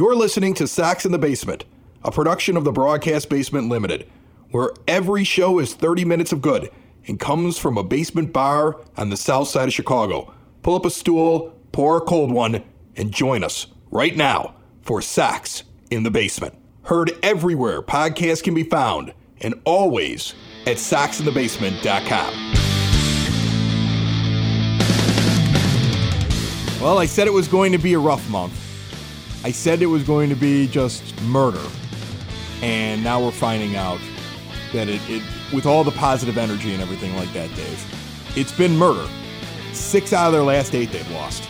You're listening to Sox in the Basement, a production of the Broadcast Basement Limited, where every show is 30 minutes of good and comes from a basement bar on the south side of Chicago. Pull up a stool, pour a cold one, and join us right now for Sox in the Basement. Heard everywhere podcasts can be found, and always at soxinthebasement.com. Well, I said it was going to be a rough month. I said it was going to be just murder. And now we're finding out that it, it with all the positive energy and everything like that, Dave, it's been murder. Six out of their last eight they've lost.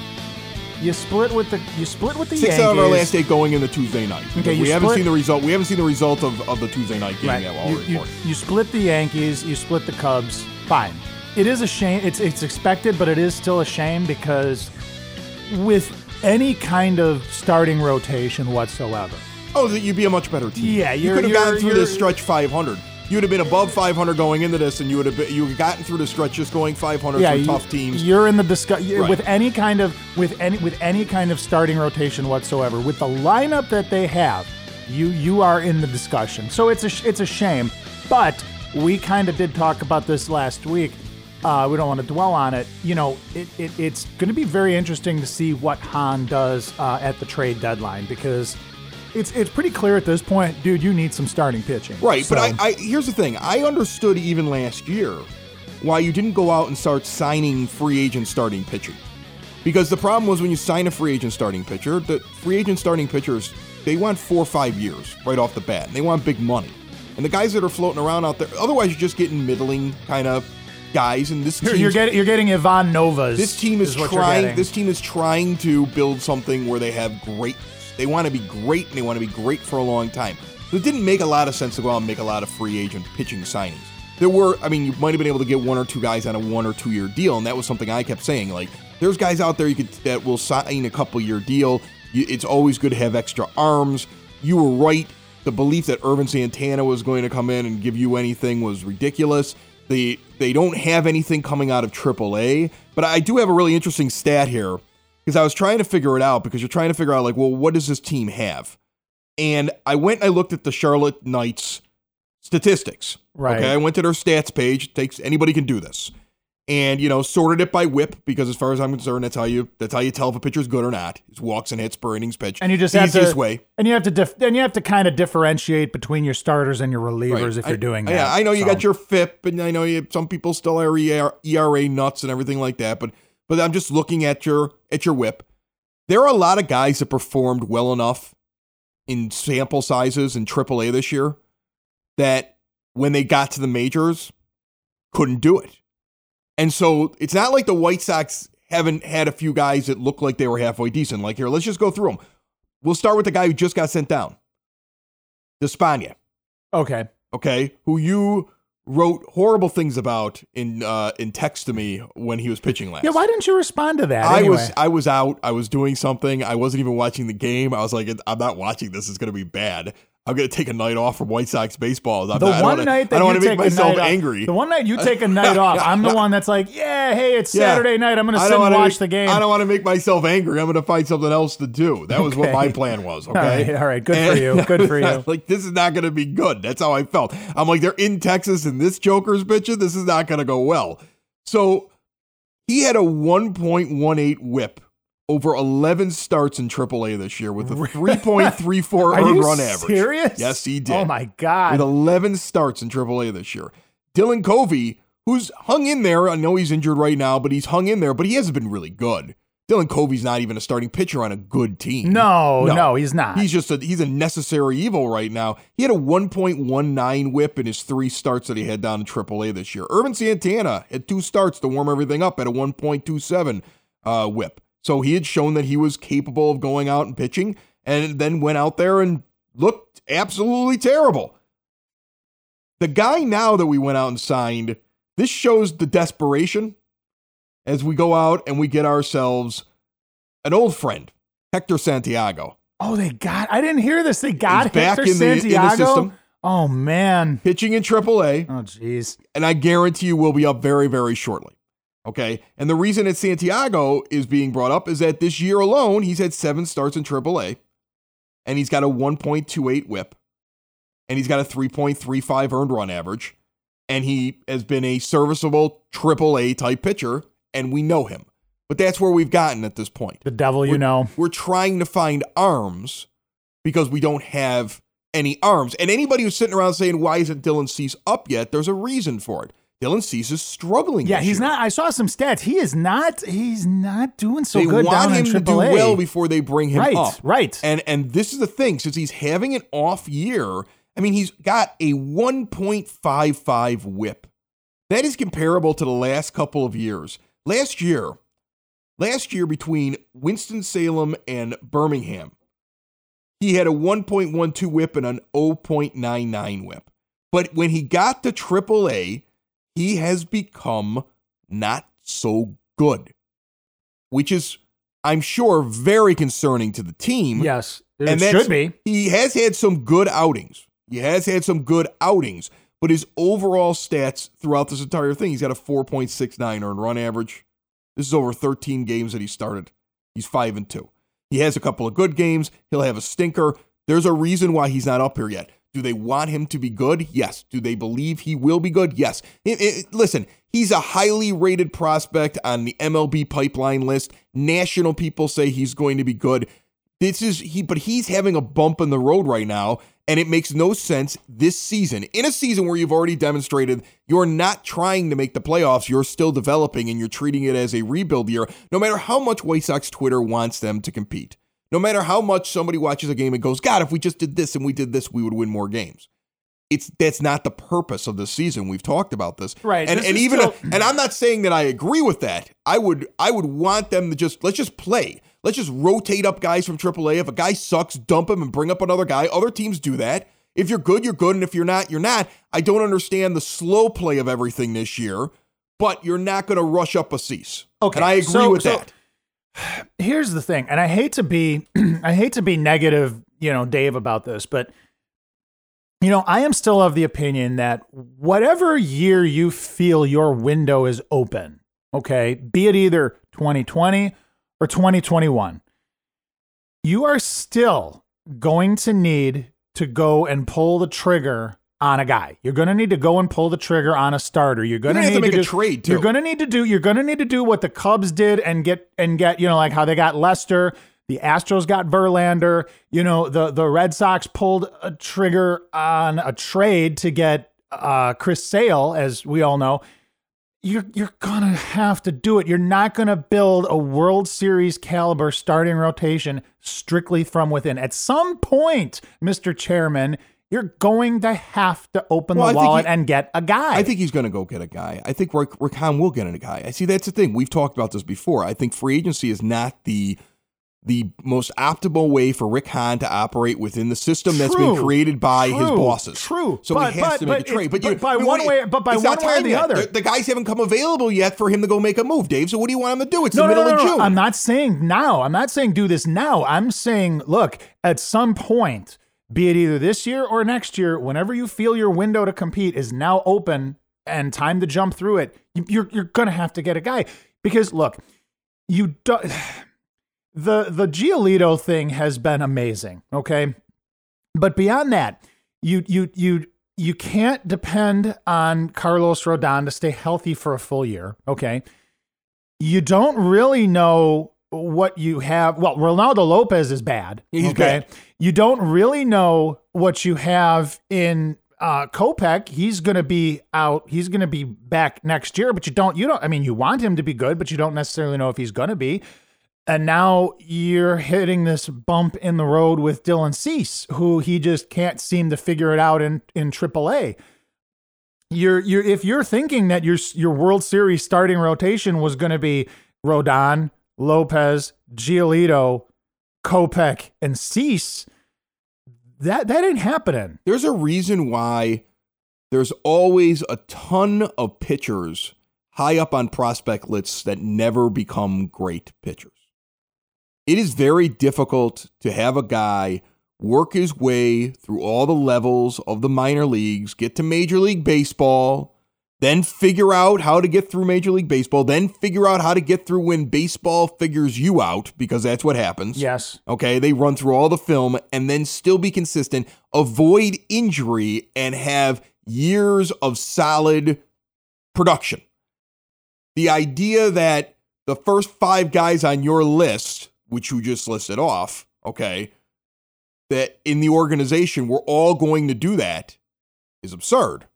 You split with the you split with the Six Yankees. out of our last eight going into Tuesday night. Okay, we haven't split- seen the result. We haven't seen the result of, of the Tuesday night game Right. yet. While You, you, you split the Yankees. You split the Cubs. Fine. It is a shame. It's it's expected, but it is still a shame because with any kind of starting rotation whatsoever, Oh, that you'd be a much better team. Yeah, you could have gotten through this stretch 500. You would have been above 500 going into this, and you would have been, you would have gotten through the stretch just going 500 yeah, for you, tough teams. You're in the discuss Right. with any kind of with any with any kind of starting rotation whatsoever. With the lineup that they have, you you are in the discussion. So it's a it's a shame, but we kind of did talk about this last week. Uh, we don't want to dwell on it. You know, it, it, it's going to be very interesting to see what Hahn does uh, at the trade deadline because it's it's pretty clear at this point, dude. You need some starting pitching. Right, but I, I here's the thing. I understood even last year why you didn't go out and start signing free agent starting pitching. Because the problem was when you sign a free agent starting pitcher, the free agent starting pitchers, they want four or five years right off the bat. And they want big money. And the guys that are floating around out there, otherwise you're just getting middling kind of guys. And this you're, you're getting you're getting Ivan Novas. this team is, what trying. This team is trying to build something where they have great. They want to be great, and they want to be great for a long time. So it didn't make a lot of sense to go out and make a lot of free agent pitching signings. There were, I mean, you might have been able to get one or two guys on a one or two year deal, and that was something I kept saying. Like, there's guys out there you could that will sign a couple year deal. You, it's always good to have extra arms. You were right. The belief that Ervin Santana was going to come in and give you anything was ridiculous. They they don't have anything coming out of AAA, but I do have a really interesting stat here because I was trying to figure it out because you're trying to figure out like, well, what does this team have? And I went and I looked at the Charlotte Knights statistics. Right. Okay. I went to their stats page. It takes anybody can do this. And you know, sorted it by whip because as far as I'm concerned, that's how you that's how you tell if a pitcher's good or not. Is walks and hits per innings pitch. and you just the have easiest to, way. and you have to, dif- and you have to kind of differentiate between your starters and your relievers Right. if you're I- doing that. Yeah, I know you got your FIP, and I know you, some people still are ER ERA nuts and everything like that. But but I'm just looking at your at your whip. There are a lot of guys that performed well enough in sample sizes in AAA this year that when they got to the majors couldn't do it. And so it's not like the White Sox haven't had a few guys that look like they were halfway decent. Like here, let's just go through them. We'll start with the guy who just got sent down, Despaigne Okay. okay, who you wrote horrible things about in uh, in text to me when he was pitching last. Yeah. Why didn't you respond to that? I anyway? was I was out. I was doing something. I wasn't even watching the game. I was like, I'm not watching this. It's going to be bad. I'm going to take a night off from White Sox baseball. I'm the not, one night that I don't want to take make myself off- angry. the one night you take a night off, I'm the one that's like, yeah, hey, it's Yeah. Saturday night. I'm gonna sit and watch make- the game. I don't want to make myself angry. I'm going to find something else to do. That was what my plan was. Okay. All right, all right, good for you, good for you. like this is not going to be good. That's how I felt. I'm like they're in Texas and this Joker's bitching. This is not going to go well. So he had a 1.18 WHIP over 11 starts in AAA this year with a 3.34 Are earned you run average. serious? Yes, he did. Oh my god. With 11 starts in AAA this year. Dylan Covey, who's hung in there. I know he's injured right now, but he's hung in there, but he hasn't been really good. Dylan Covey's not even a starting pitcher on a good team. no, no, he's not. He's just a he's a necessary evil right now. He had a 1.19 whip in his three starts that he had down in AAA this year. Ervin Santana had two starts to warm everything up at a 1.27 uh, whip. So he had shown that he was capable of going out and pitching, and then went out there and looked absolutely terrible. The guy now that we went out and signed, this shows the desperation as we go out and we get ourselves an old friend, Hector Santiago. oh, they got. I didn't hear this. They got He's back Hector in the- in the Santiago. system. Oh man. pitching in AAA, Oh jeez. and I guarantee you we'll be up very, very shortly. Okay. And the reason that Santiago is being brought up is that this year alone, he's had seven starts in AAA. and he's got a 1.28 whip, and he's got a 3.35 earned run average, and he has been a serviceable triple A type pitcher, and we know him. But that's where we've gotten at this point. The devil you We're- know. We're trying to find arms because we don't have any arms. And anybody who's sitting around saying, why isn't Dylan Cease up yet? There's a reason for it. Dylan Cease is struggling. Yeah, he's year. not. I saw some stats. He is not. He's not doing so they good want down him to do well before they bring him right, up. right. And and this is the thing, since he's having an off year, I mean, he's got a 1.55 whip. That is comparable to the last couple of years. Last year, last year between Winston-Salem and Birmingham, he had a 1.12 whip and an 0.99 whip. But when he got to AAA, he has become not so good, which is, I'm sure, very concerning to the team. yes, it and should be. He has had some good outings. He has had some good outings, but his overall stats throughout this entire thing, he's got a 4.69 earned run average. This is over 13 games that he started. He's 5 and 2. He has a couple of good games. He'll have a stinker. There's a reason why he's not up here yet. Do they want him to be good? Yes. Do they believe he will be good? Yes. It- it- listen, he's a highly rated prospect on the MLB pipeline list. National people say he's going to be good. This is he, but he's having a bump in the road right now, and it makes no sense this season. In a season where you've already demonstrated you're not trying to make the playoffs, you're still developing and you're treating it as a rebuild year, no matter how much White Sox Twitter wants them to compete. No matter how much somebody watches a game and goes, God, if we just did this and we did this, we would win more games. It's that's not the purpose of the season. We've talked about this, Right, And this and even still- and I'm not saying that I agree with that. I would I would want them to just let's just play. Let's just rotate up guys from AAA. If a guy sucks, dump him and bring up another guy. Other teams do that. If you're good, you're good, and if you're not, you're not. I don't understand the slow play of everything this year, but you're not going to rush up a cease. Okay, and I agree so- with so- that. Here's the thing, and I hate to be I hate to be negative, you know, Dave about this, but you know, I am still of the opinion that whatever year you feel your window is open, okay, be it either 2020 or 2021, you are still going to need to go and pull the trigger on a guy. You're going to need to go and pull the trigger on a starter. You're going to gonna need to make do, a trade, too. You're going to need to do you're going to need to do what the Cubs did and get and get, you know, like how they got Lester, the Astros got Verlander, you know, the the Red Sox pulled a trigger on a trade to get uh Chris Sale as we all know you're you're gonna have to do it. You're not gonna build a World Series caliber starting rotation strictly from within. At some point, Mr. Chairman, you're going to have to open Well, the wallet he- and get a guy. I think he's going to go get a guy. I think Rick, Rick Hahn will get a guy. I see that's the thing. We've talked about this before. I think free agency is not the the most optimal way for Rick Hahn to operate within the system that's been True. create by his bosses. True. So But- he has but- to make a trade. But, but by one way- but by one way or the yet. other. The, the guys haven't come available yet for him to go make a move, Dave. So what do you want him to do? It's no, the middle no, of no. June. I'm not saying now. I'm not saying do this now. I'm saying, look, at some point, be it either this year or next year, whenever you feel your window to compete is now open and time to jump through it, you- you're you're gonna have to get a guy because look, you do, the the Giolito thing has been amazing. Okay, but beyond that, you you you you can't depend on Carlos Rodon to stay healthy for a full year. Okay, you don't really know what you have. Well, Ronaldo Lopez is bad. He's okay, bad. You don't really know what you have in uh Kopech. He's going to be out. He's going to be back next year, but you don't you don't I mean you want him to be good, but you don't necessarily know if he's going to be. And now you're hitting this bump in the road with Dylan Cease, who he just can't seem to figure it out in in AAA. You're you're if you're thinking that your your World Series starting rotation was going to be Rodon, Lopez, Giolito, Kopech, and Cease, that that ain't happening. There's a reason why there's always a ton of pitchers high up on prospect lists that never become great pitchers. It is very difficult to have a guy work his way through all the levels of the minor leagues, get to Major League Baseball, then figure out how to get through Major League Baseball, then figure out how to get through when baseball figures you out, because that's what happens. Yes. Okay, they run through all the film and then still be consistent, avoid injury, and have years of solid production. The idea that the first five guys on your list, which you just listed off, okay, that in the organization we're all going to do that is absurd.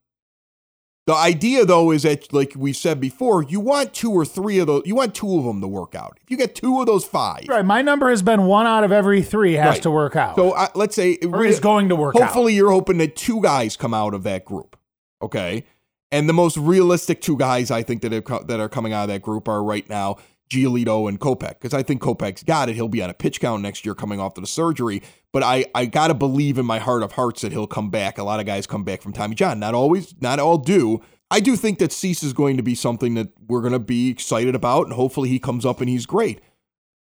The idea, though, is that, like we said before, you want two or three of those, you want two of them to work out. If you get two of those five, Right. My number has been one out of every three has Right. to work out. so uh, let's say, or is going to work out. hopefully, you're hoping that two guys come out of that group, okay? And the most realistic two guys I think that are, that are coming out of that group are right now Giolito and Kopech, because I think Kopech's got it. He'll be on a pitch count next year coming off of the surgery. But I, I got to believe in my heart of hearts that he'll come back. A lot of guys come back from Tommy John. Not always, not all do. I do think that Cease is going to be something that we're going to be excited about, and hopefully he comes up and he's great.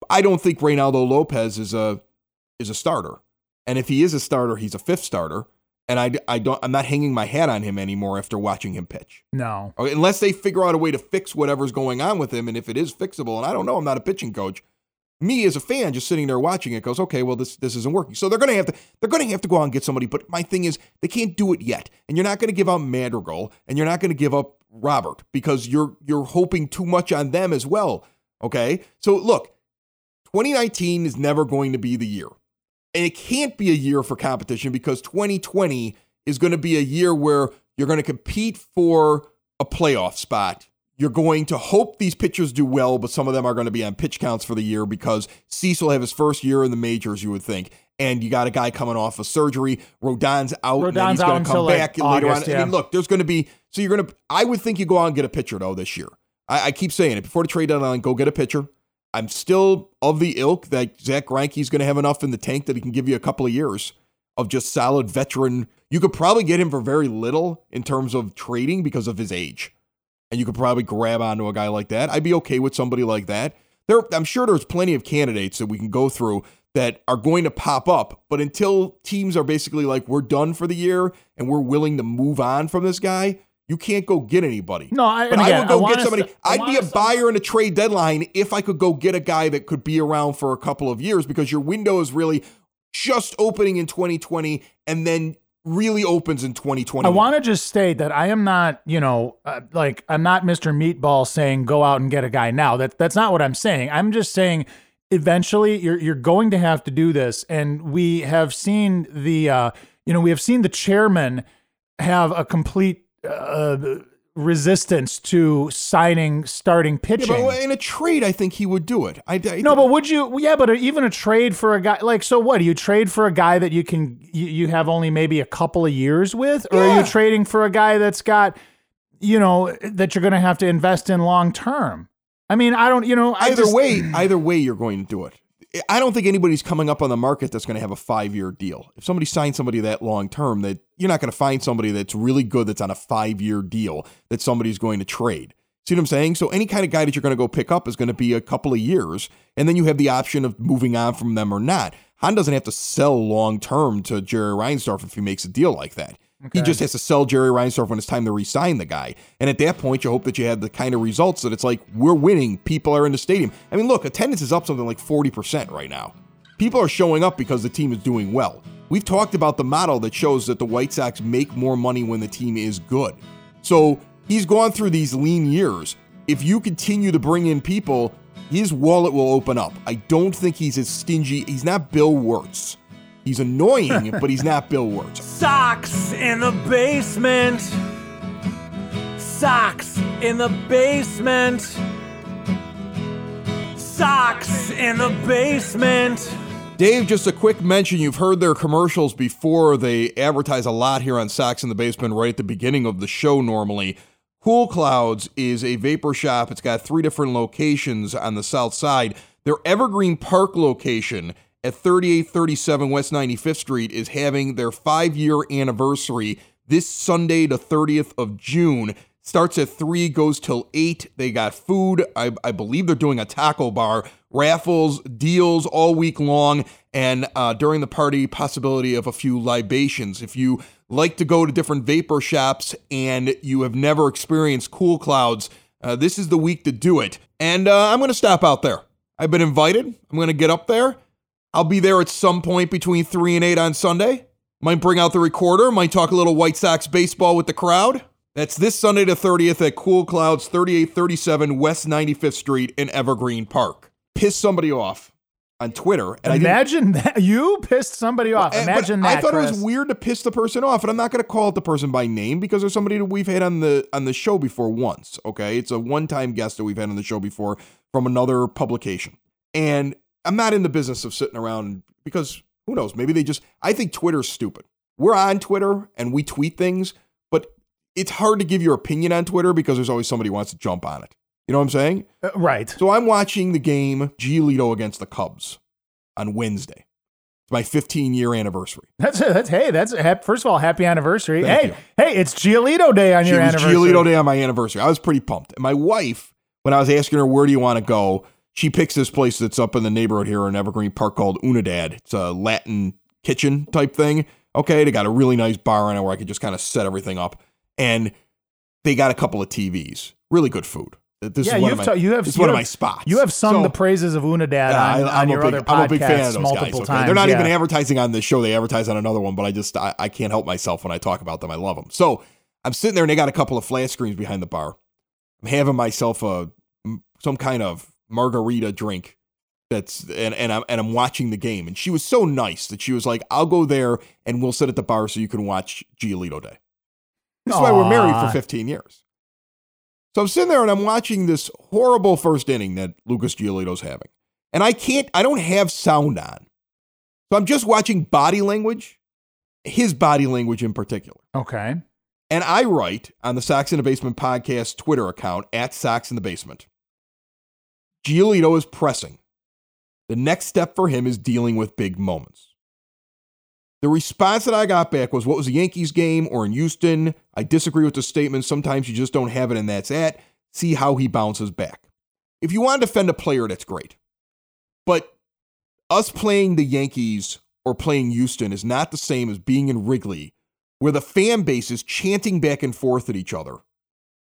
I don't think Reynaldo Lopez is a is a starter, and if he is a starter, he's a fifth starter. And I, I don't I'm not hanging my hat on him anymore after watching him pitch. no. Okay, unless they figure out a way to fix whatever's going on with him, and if it is fixable, and I don't know, I'm not a pitching coach. Me as a fan, just sitting there watching it, goes, okay, well this this isn't working. So they're gonna have to they're gonna have to go out and get somebody. But my thing is, they can't do it yet, and you're not gonna give up Madrigal, and you're not gonna give up Robert because you're you're hoping too much on them as well. Okay, so look, 2019 is never going to be the year. And it can't be a year for competition because 2020 is going to be a year where you're going to compete for a playoff spot. You're going to hope these pitchers do well, but some of them are going to be on pitch counts for the year because Cecil will have his first year in the majors, you would think. And you got a guy coming off of surgery. Rodon's out. and Rodon's he's going to come until, like, back later August, on. I mean, look, there's going to be, so you're going to, I would think you go out and get a pitcher, though, this year. I, I keep saying it before the trade deadline, go get a pitcher. I'm still of the ilk that Zack Greinke's going to have enough in the tank that he can give you a couple of years of just solid veteran. You could probably get him for very little in terms of trading because of his age. And you could probably grab onto a guy like that. I'd be okay with somebody like that. There, I'm sure there's plenty of candidates that we can go through that are going to pop up. But until teams are basically like, we're done for the year and we're willing to move on from this guy, you can't go get anybody. No, I, But and I would go want get somebody. I I'd be a us to- buyer in a trade deadline if I could go get a guy that could be around for a couple of years because your window is really just opening in 2020 and then really opens in 2020. I want to just state that I am not, you know, uh, like I'm not Mr. Meatball saying go out and get a guy now. That that's not what I'm saying. I'm just saying eventually you're you're going to have to do this, and we have seen the, uh, you know, we have seen the chairman have a complete uh, resistance to signing starting Yeah, pitching. but in a trade, I think he would do it. I, I No, but would you? Yeah, but even a trade for a guy like so. What do you trade for a guy that you can you, you have only maybe a couple of years with, or are you trading for a guy that's got you know that you're going to have to invest in long term? I mean, I don't. You know, I either just- way, either way, you're going to do it. I don't think anybody's coming up on the market that's going to have a five year deal. If somebody signs somebody that long term, that you're not going to find somebody that's really good that's on a five year deal that somebody's going to trade. See what I'm saying? So any kind of guy that you're going to go pick up is going to be a couple of years, and then you have the option of moving on from them or not. Hahn doesn't have to sell long term to Jerry Reinsdorf if he makes a deal like that. He just has to sell Jerry Reinsdorf when it's time to re-sign the guy. And at that point, you hope that you have the kind of results that it's like we're winning. People are in the stadium. I mean, look, attendance is up something like forty percent right now. People are showing up because the team is doing well. We've talked about the model that shows that the White Sox make more money when the team is good. So he's gone through these lean years. If you continue to bring in people, his wallet will open up. I don't think he's as stingy. He's not Bill Wirtz. He's annoying, but he's not Bill Wirtz. Sox in the basement. Sox in the basement. Sox in the basement. Dave, just a quick mention. You've heard their commercials before. They advertise a lot here on Sox in the Basement right at the beginning of the show normally. Cool Clouds is a vapor shop. It's got three different locations on the south side. Their Evergreen Park location at 3837 West 95th Street is having their five year anniversary this Sunday, the 30th of June. Starts at 3, goes till 8. They got food. I, I believe they're doing a taco bar, raffles, deals all week long, and uh, during the party, possibility of a few libations. If you like to go to different vapor shops and you have never experienced cool clouds, uh, this is the week to do it. And uh, I'm going to stop out there. I've been invited. I'm going to get up there. I'll be there at some point between 3 and 8 on Sunday. Might bring out the recorder, might talk a little White Sox baseball with the crowd. That's this Sunday the 30th at Cool Clouds 3837 West 95th Street in Evergreen Park. Piss somebody off on Twitter. And Imagine that you pissed somebody off. and- but Imagine that. I thought it was weird to piss the person off, and I'm not going to call it the person by name because there's somebody that we've had on the on the show before once. Okay, it's a one time guest that we've had on the show before from another publication, and I'm not in the business of sitting around because who knows? Maybe they just. I think Twitter's stupid. We're on Twitter and we tweet things, but it's hard to give your opinion on Twitter because there's always somebody who wants to jump on it. You know what I'm saying? Uh, right. So I'm watching the game Giolito against the Cubs on Wednesday. It's my 15 year anniversary. That's that's hey. That's a first of all, happy anniversary. Thank hey, you. hey, it's Giolito Day on She your anniversary. Giolito Day on my anniversary. I was pretty pumped. And my wife, when I was asking her where do you want to go, she picks this place that's up in the neighborhood here in Evergreen Park called Unidad. It's a Latin kitchen type thing. Okay, they got a really nice bar in it where I could just kind of set everything up, and they got a couple of TVs. Really good food. This Yeah, is one of my, ta- you have this you one of my spots. You have sung So- the praises of Unidad Yeah, on, I- I'm on your big- other I'm a big fan of podcasts those guys. multiple okay? times. They're not yeah. even advertising on this show. They advertise on another one, but I just I, I can't help myself when I talk about them. I love them. So I'm sitting there and they got a couple of flat screens behind the bar. I'm having myself a some kind of margarita drink. That's and and I'm and I'm watching the game. And she was so nice that she was like, "I'll go there and we'll sit at the bar so you can watch Giolito Day." This is why we're married for 15 years. So I'm sitting there and I'm watching this horrible first inning that Lucas Giolito's having. And I can't, I don't have sound on. So I'm just watching body language, his body language in particular. Okay. And I write on the Sox in the Basement podcast Twitter account at Sox in the Basement. Giolito is pressing. The next step for him is dealing with big moments. The response that I got back was, What was the Yankees game or in Houston? I disagree with the statement. Sometimes you just don't have it, and that's it. See how he bounces back. If you want to defend a player, that's great. But us playing the Yankees or playing Houston is not the same as being in Wrigley, where the fan base is chanting back and forth at each other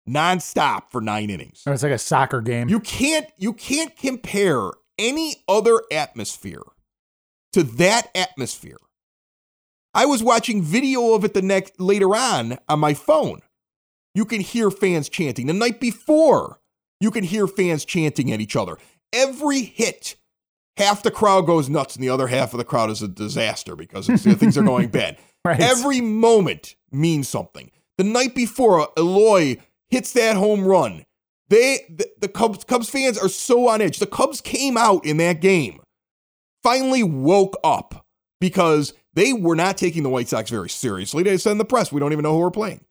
nonstop for nine innings. It's like a soccer game. You can't you can't compare any other atmosphere to that atmosphere. I was watching video of it the next later on on my phone. You can hear fans chanting. The night before, you can hear fans chanting at each other. Every hit, half the crowd goes nuts, and the other half of the crowd is a disaster because things are going bad. Right. Every moment means something. The night before, Eloy hits that home run. They the, the Cubs Cubs fans are so on edge. The Cubs came out in that game, finally woke up because they were not taking the White Sox very seriously. They said in the press, "We don't even know who we're playing."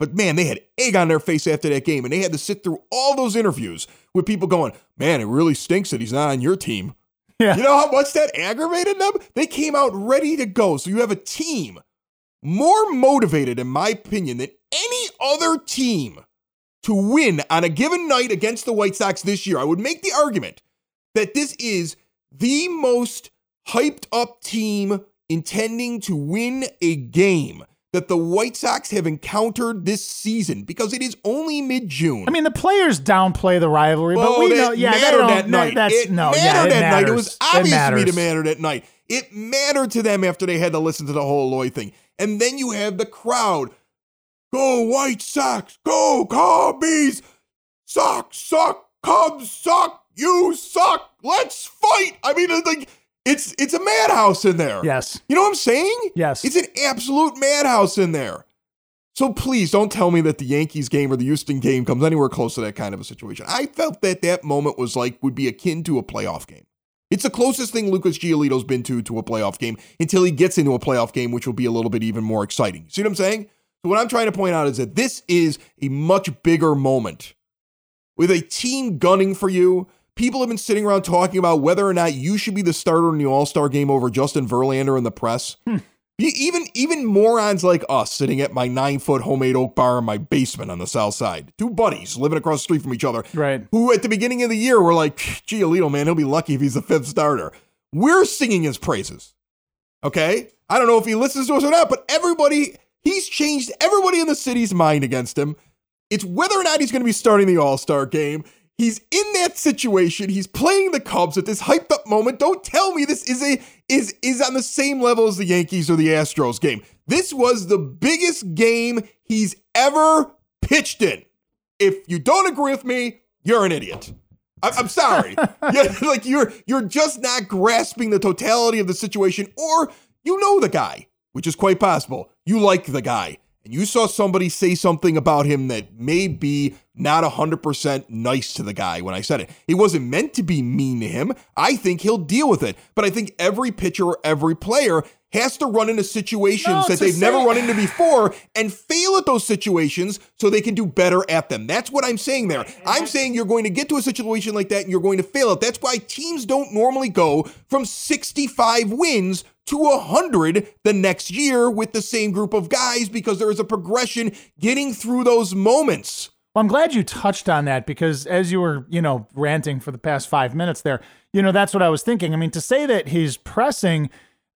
But man, they had egg on their face after that game, and they had to sit through all those interviews with people going, "Man, it really stinks that he's not on your team." Yeah. You know how much that aggravated them? They came out ready to go. So you have a team more motivated, in my opinion, than any other team to win on a given night against the White Sox this year. I would make the argument that this is the most hyped up team intending to win a game that the White Sox have encountered this season because it is only mid June. I mean, the players downplay the rivalry, but Oh, we know. Yeah, they mattered don't. that night. That's it no. mattered yeah, it that matters. night. It was It obvious to me to matter that night. It mattered to them after they had to listen to the whole Eloy thing. And then you have the crowd. Go White Sox. Go Cubbies. Suck, suck, Cubs suck. You suck. Let's fight. I mean, it's like it's it's a madhouse in there. Yes. You know what I'm saying? Yes. It's an absolute madhouse in there. So please don't tell me that the Yankees game or the Houston game comes anywhere close to that kind of a situation. I felt that that moment was like would be akin to a playoff game. It's the closest thing Lucas Giolito's been to to a playoff game until he gets into a playoff game, which will be a little bit even more exciting. See what I'm saying? So what I'm trying to point out is that this is a much bigger moment with a team gunning for you. People have been sitting around talking about whether or not you should be the starter in the All Star game over Justin Verlander in the press. Hmm. E- Even even morons like us sitting at my nine foot homemade oak bar in my basement on the south side, two buddies living across the street from each other, Right. who at the beginning of the year were like, Giolito, man, he'll be lucky if he's the fifth starter. We're singing his praises. Okay? I don't know if he listens to us or not, but everybody He's changed everybody in the city's mind against him. It's whether or not he's going to be starting the All Star game. He's in that situation. He's playing the Cubs at this hyped up moment. Don't tell me this is a is is on the same level as the Yankees or the Astros game. This was the biggest game he's ever pitched in. If you don't agree with me, you're an idiot. I'm sorry. yeah, like you're you're just not grasping the totality of the situation, or you know the guy, which is quite possible. You like the guy, and you saw somebody say something about him that may be not 100% nice to the guy when I said it. It wasn't meant to be mean to him. I think he'll deal with it. But I think every pitcher or every player has to run into situations No, that they've never run into before and fail at those situations so they can do better at them. That's what I'm saying there. I'm saying you're going to get to a situation like that and you're going to fail it. That's why teams don't normally go from 65 wins to 100 the next year with the same group of guys because there is a progression getting through those moments. Well, I'm glad you touched on that because as you were, you know, ranting for the past five minutes there, you know, that's what I was thinking. I mean, to say that he's pressing,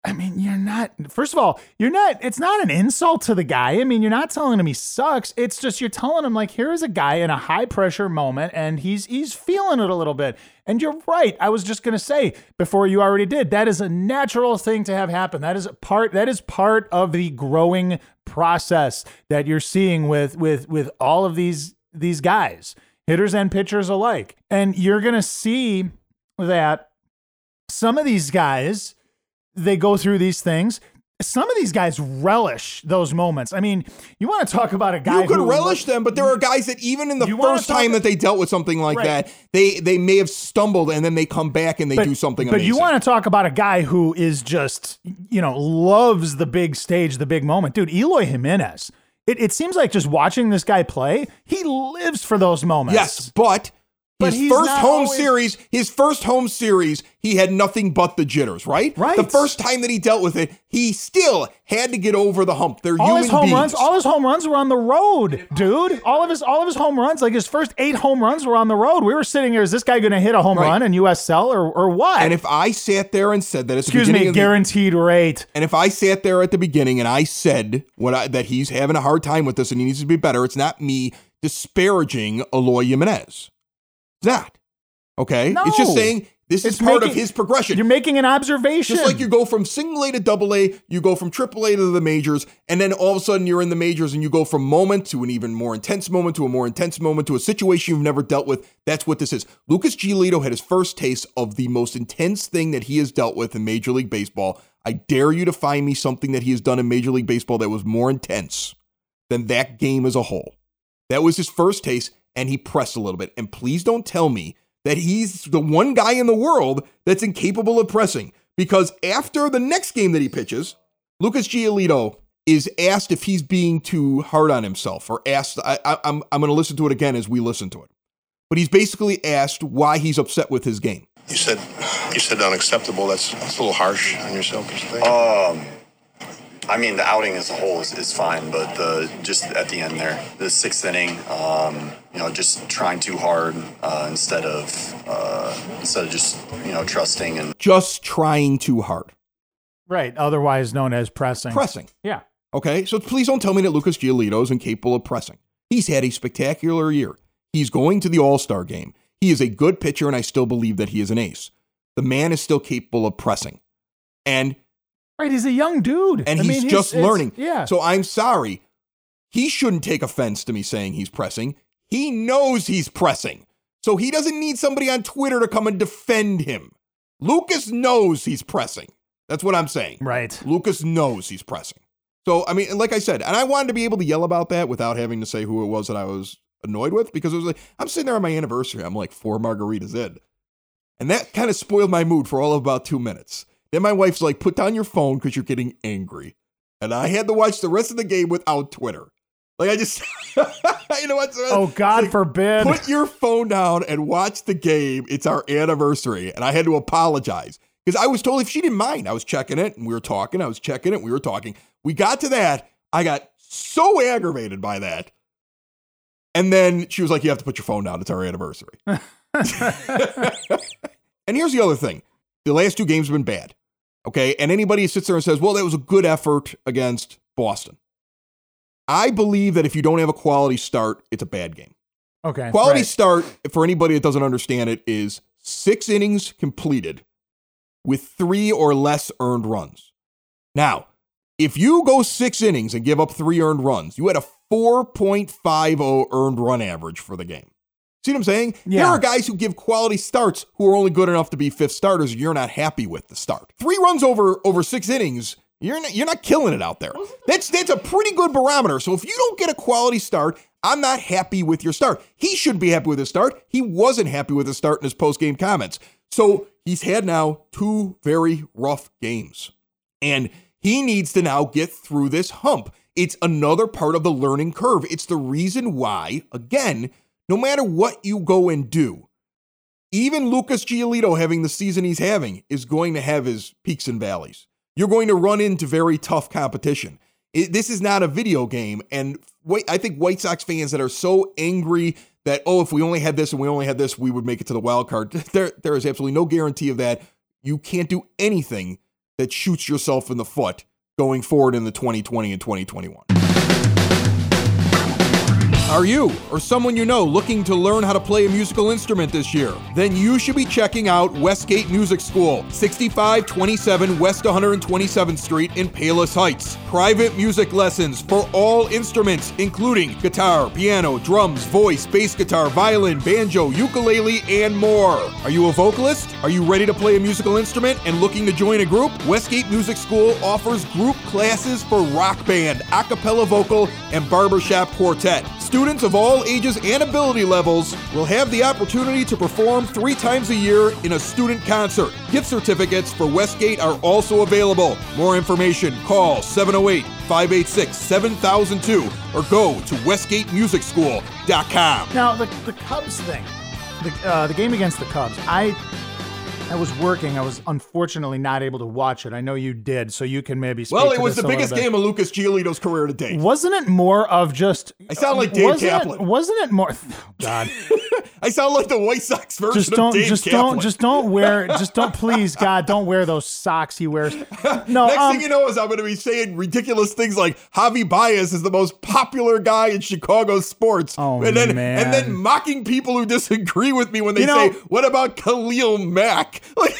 I mean, you're not, first of all, you're not, it's not an insult to the guy. I mean, you're not telling him he sucks. It's just you're telling him, like, here is a guy in a high pressure moment and he's, he's feeling it a little bit. And you're right. I was just going to say before you already did, that is a natural thing to have happen. That is a part, that is part of the growing process that you're seeing with, with, with all of these, these guys, hitters and pitchers alike. And you're going to see that some of these guys, they go through these things. Some of these guys relish those moments. I mean, you want to talk about a guy You could who relish them, but there are guys that even in the first time that they dealt with something like Right. that, they they may have stumbled and then they come back and they do something But amazing. you want to talk about a guy who is just, you know, loves the big stage, the big moment. Dude, Eloy Jimenez. It, it seems like just watching this guy play, he lives for those moments. Yes, but But his first home always- series, his first home series, he had nothing but the jitters, right? Right. The first time that he dealt with it, he still had to get over the hump. They're all his home beings. runs, all his home runs were on the road, dude. All of his, all of his home runs, like his first eight home runs, were on the road. We were sitting here. Is this guy going to hit a home Right. run in USL or or what? and if I sat there and said that Excuse me, of the, guaranteed rate. and if I sat there at the beginning and I said what I, that he's having a hard time with this and he needs to be better, it's not me disparaging Eloy Jimenez. Not. Okay? It's just saying this is It's part of his progression. You're making an observation. Just like you go from single A to double A, you go from triple A to the majors, and then all of a sudden you're in the majors and you go from moment to an even more intense moment to a more intense moment to a situation you've never dealt with. That's what this is. Lucas Giolito had his first taste of the most intense thing that he has dealt with in Major League Baseball. I dare you to find me something that he has done in Major League Baseball that was more intense than that game as a whole. That was his first taste, and he pressed a little bit. And please don't tell me that he's the one guy in the world that's incapable of pressing. Because after the next game that he pitches, Lucas Giolito is asked if he's being too hard on himself, or asked. I, I, I'm I'm going to listen to it again as we listen to it. But he's basically asked why he's upset with his game. You said you said unacceptable. That's, that's a little harsh on yourself, don't you think? Um, I mean, the outing as a whole is, is fine, but the just at the end there, the sixth inning, um, you know, just trying too hard uh, instead of uh, instead of just you know trusting and Just trying too hard, right, otherwise known as pressing. pressing. Yeah. Okay, so please don't tell me that Lucas Giolito is incapable of pressing. He's had a spectacular year. He's going to the All Star game. He is a good pitcher, and I still believe that he is an ace. The man is still capable of pressing, and Right, he's a young dude. and I he's mean, just it's- learning. Yeah. So I'm sorry. He shouldn't take offense to me saying he's pressing. He knows he's pressing. So he doesn't need somebody on Twitter to come and defend him. Lucas knows he's pressing. That's what I'm saying. right. Lucas knows he's pressing. So, I mean, like I said, and I wanted to be able to yell about that without having to say who it was that I was annoyed with because it was like, I'm sitting there on my anniversary. I'm like four margaritas in. And that kind of spoiled my mood for all of about two minutes. Then my wife's like, put down your phone because you're getting angry. And I had to watch the rest of the game without Twitter. Like, I just, you know what? Oh, God Like, forbid. Put your phone down and watch the game. It's our anniversary. And I had to apologize because I was told if she didn't mind, I was checking it and we were talking. I was checking it. We were talking. We got to that. I got so aggravated by that. And then she was like, You have to put your phone down. It's our anniversary. and here's the other thing the last two games have been bad. Okay. And anybody who sits there and says, Well, that was a good effort against Boston. I believe that if you don't have a quality start, it's a bad game. Okay. Quality right. start, for anybody that doesn't understand it, is six innings completed with three or less earned runs. Now, if you go six innings and give up three earned runs, you had a 4.50 earned run average for the game. See what I'm saying? There are guys who give quality starts who are only good enough to be fifth starters. You're not happy with the start. Three runs over over six innings. You're not, you're not killing it out there. That's that's a pretty good barometer. So if you don't get a quality start, I'm not happy with your start. He shouldn't be happy with his start. He wasn't happy with his start in his post game comments. So he's had now two very rough games, and he needs to now get through this hump. It's another part of the learning curve. It's the reason why, again, no matter what you go and do, even Lucas Giolito having the season he's having is going to have his peaks and valleys. You're going to run into very tough competition. It- this is not a video game. And wait, I think White Sox fans that are so angry that, oh, if we only had this and we only had this, we would make it to the wild card. There, there is absolutely no guarantee of that. You can't do anything that shoots yourself in the foot going forward in the 2020 and 2021. Are you or someone you know looking to learn how to play a musical instrument this year? Then you should be checking out Westgate Music School, 6527 West 127th Street in Palos Heights. Private music lessons for all instruments, including guitar, piano, drums, voice, bass guitar, violin, banjo, ukulele, and more. Are you a vocalist? Are you ready to play a musical instrument and looking to join a group? Westgate Music School offers group classes for rock band, a cappella vocal, and barbershop quartet. Students of all ages and ability levels will have the opportunity to perform three times a year in a student concert. Gift certificates for Westgate are also available. More information, call 708 586 7002 or go to westgatemusicschool.com. Now the the Cubs thing, the uh, the game against the Cubs. I I was working. I was unfortunately not able to watch it. I know you did, so you can maybe. Speak Well, it was the biggest game of Lucas Giolito's career to date. Wasn't it more of just? I sound like Dave wasn't Kaplan. It, wasn't it more? Oh, God, I sound like the White Sox version just of don't, Dave just Kaplan. don't, just don't wear, just don't, please, God, don't wear those socks he wears. No, Next um, thing you know is I'm going to be saying ridiculous things like Javi Baez is the most popular guy in Chicago sports, Oh, and then man. and then mocking people who disagree with me when they You say, "What about Khalil Mack?" Like,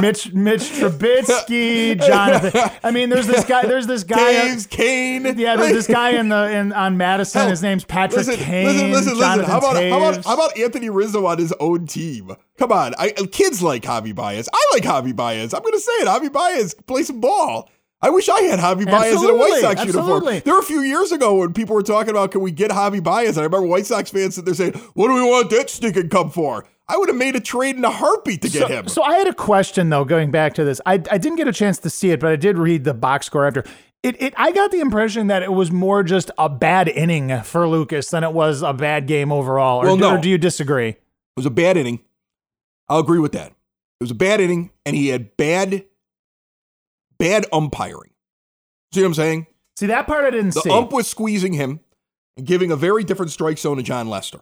Mitch, Mitch Trubisky, Jonathan. I mean, there's this guy. There's this guy. Toews, Kane. Yeah, there's this guy in the in on Madison. His name's Patrick listen, Kane. Listen, listen, listen. Jonathan How about, how about how about Anthony Rizzo on his own team? Come on, I, kids like Javi Baez. I like Javi Baez. I'm going to say it. Javi Baez play some ball. I wish I had Javi Baez in a White Absolutely, Sox uniform. There were a few years ago when people were talking about can we get Javi Baez, and I remember White Sox fans sitting there saying, "What do we want that stinking come for?" I would have made a trade in a heartbeat to get so, him. so I had a question though, going back to this. I I didn't get a chance to see it, but I did read the box score after. It, it I got the impression that it was more just a bad inning for Lucas than it was a bad game overall. Or, Well, no. or do you disagree? It was a bad inning. I'll agree with that. It was a bad inning, and he had bad, bad umpiring. See what I'm saying? See that part I didn't The see. The ump was squeezing him and giving a very different strike zone to Jon Lester.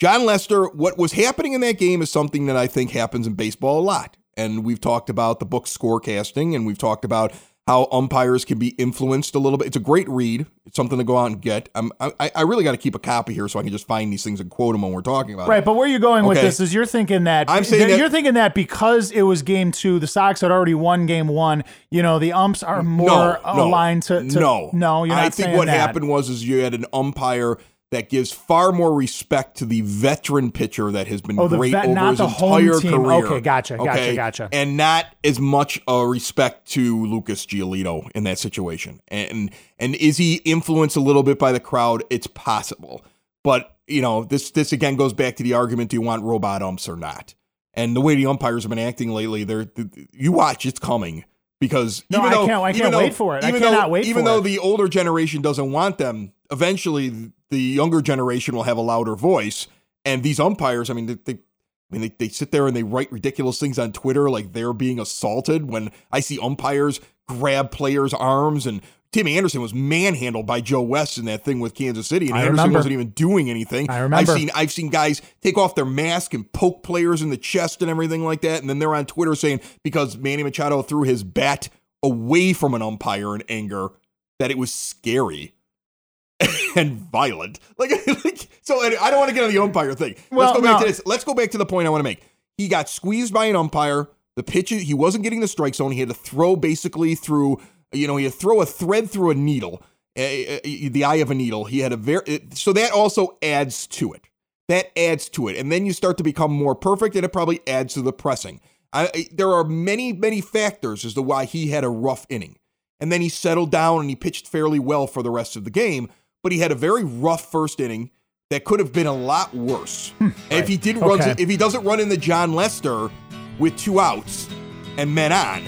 Jon Lester, what was happening in that game is something that I think happens in baseball a lot. And we've talked about the book scorecasting, and we've talked about how umpires can be influenced a little bit. It's a great read. It's something to go out and get. I'm, I, I really got to keep a copy here so I can just find these things and quote them when we're talking about Right, it. but where you're going with this is you're thinking that I'm saying that- you're thinking that because it was game two, the Sox had already won game one. You know, the umps are more no, no, aligned to, to no, no. You're not I think what that. happened was is you had an umpire that gives far more respect to the veteran pitcher that has been Oh, great vet- over his entire career. Okay, gotcha, gotcha, gotcha. And not as much a respect to Lucas Giolito in that situation. And and is he influenced a little bit by the crowd? It's possible, but you know this this again goes back to the argument: Do you want robot umps or not? And the way the umpires have been acting lately, they're you watch, it's coming. Because No, even I though, can't- I even can't though- wait for it. I even cannot though, wait Even though it. the older generation doesn't want them, eventually the younger generation will have a louder voice. And these umpires, I mean, they, they I mean, they, they sit there and they write ridiculous things on Twitter like they're being assaulted. When I see umpires grab players' arms, and Tim Anderson was manhandled by Joe West in that thing with Kansas City, and I Anderson remember. wasn't even doing anything. I remember. I've seen I've seen guys take off their mask and poke players in the chest and everything like that, and then they're on Twitter saying because Manny Machado threw his bat away from an umpire in anger, that it was scary and violent. Like, like so I don't want to get on the umpire thing. Well, Let's go back no. to this. Let's go back to the point I want to make. He got squeezed by an umpire. The pitch he wasn't getting the strike zone. He had to throw basically through you know, he had to throw a thread through a needle, uh, uh, the eye of a needle. He had a very so that also adds to it. That adds to it, and then you start to become more perfect, and it probably adds to the pressing. I, I, there are many, many factors as to why he had a rough inning, and then he settled down and he pitched fairly well for the rest of the game. But he had a very rough first inning that could have been a lot worse. and if he did run, if he doesn't run in the Jon Lester with two outs and men on,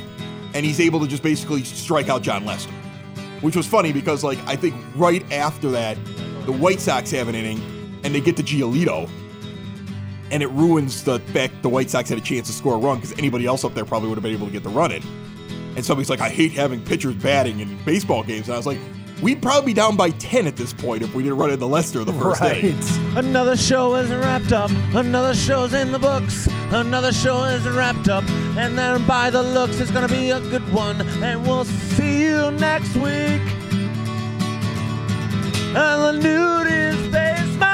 and he's able to just basically strike out Jon Lester, which was funny because like I think right after that, the White Sox have an inning and they get to Giolito, and it ruins the fact the White Sox had a chance to score a run because anybody else up there probably would have been able to get the run in. And somebody's like, I hate having pitchers batting in baseball games, and I was like, we'd probably be down by ten at this point if we didn't run in the Lester the first Right. inning. Another show is wrapped up. Another show's in the books. Another show is wrapped up. And then by the looks, it's gonna be a good one. And we'll see you next week. And the nudist basement.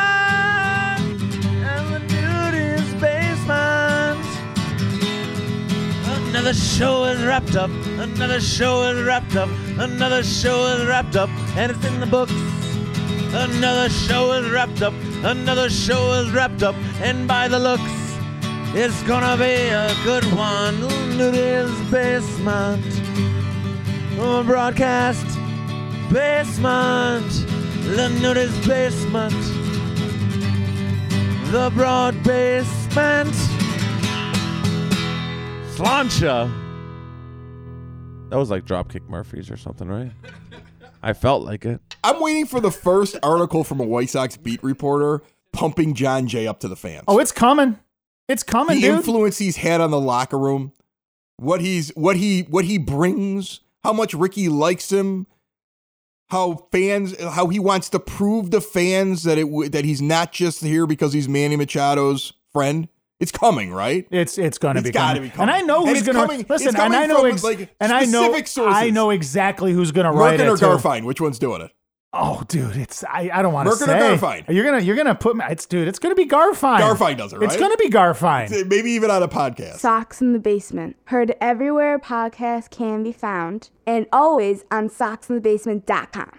And the nudist basement. Another show is wrapped up. Another show is wrapped up. Another show is wrapped up. And it's in the books. Another show is wrapped up. Another show is wrapped up. And by the looks, it's gonna be a good one. Nudist basement. Oh, broadcast basement. The nudist basement. The broad basement. Slancha. That was like Dropkick Murphys or something, right? I felt like it. I'm waiting for the first article from a White Sox beat reporter pumping Jon Jay up to the fans. Oh, it's coming. It's coming, the dude. influence he's had on the locker room, what he's what he what he brings, how much Ricky likes him, how fans how he wants to prove to fans that it that he's not just here because he's Manny Machado's friend. It's coming, right? It's it's going to It's be coming. be coming. and I know who's to coming- listen. and I know ex- like, and I know sources. I know exactly who's going to write Merkin it. or. Garfien, which one's doing it? Oh, dude, it's I, I don't want to Merkin or say. Garfien? You're gonna you're gonna put me. It's dude. It's gonna be Garfien. Garfien does it, It's gonna be Garfien. Maybe even on a podcast. Sox in the Basement. Heard everywhere podcasts can be found and always on soxinthebasement.com.